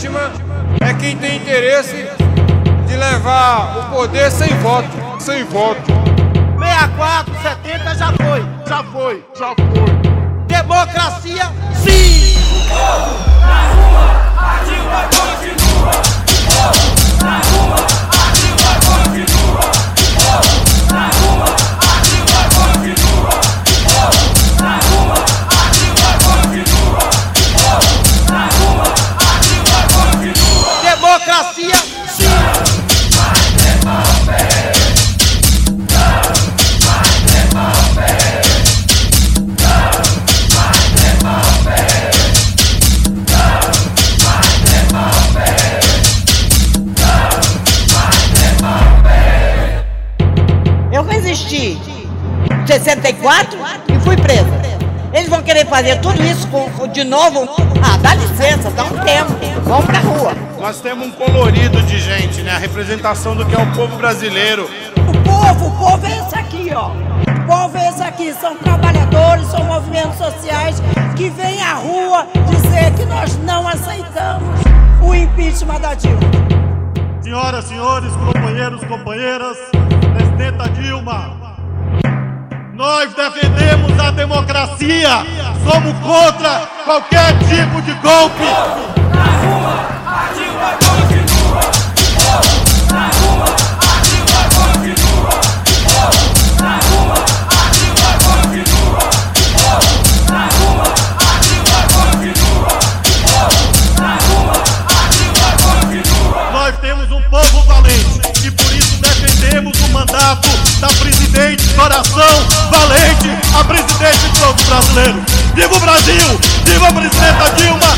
legítima é quem tem interesse de levar o poder sem voto. Sem voto. 64, 70 já foi. Já foi, já foi. Democracia, sim! Na rua, Eu resisti 64 e fui presa. Eles vão querer fazer tudo isso com- de novo? Ah, dá licença, dá um tempo. Vamos pra rua. Nós temos um colorido de gente, né? A representação do que é o povo brasileiro. O povo, o povo é esse aqui, ó. O povo é esse aqui, são trabalhadores, são movimentos sociais que vêm à rua dizer que nós não aceitamos o impeachment da Dilma. Senhoras, senhores, companheiros, companheiras, presidenta Dilma, nós defendemos a democracia, somos contra qualquer tipo de golpe. Da presidente Coração Valente, a presidente do povo brasileiro. Viva o Brasil! Viva a presidenta Dilma!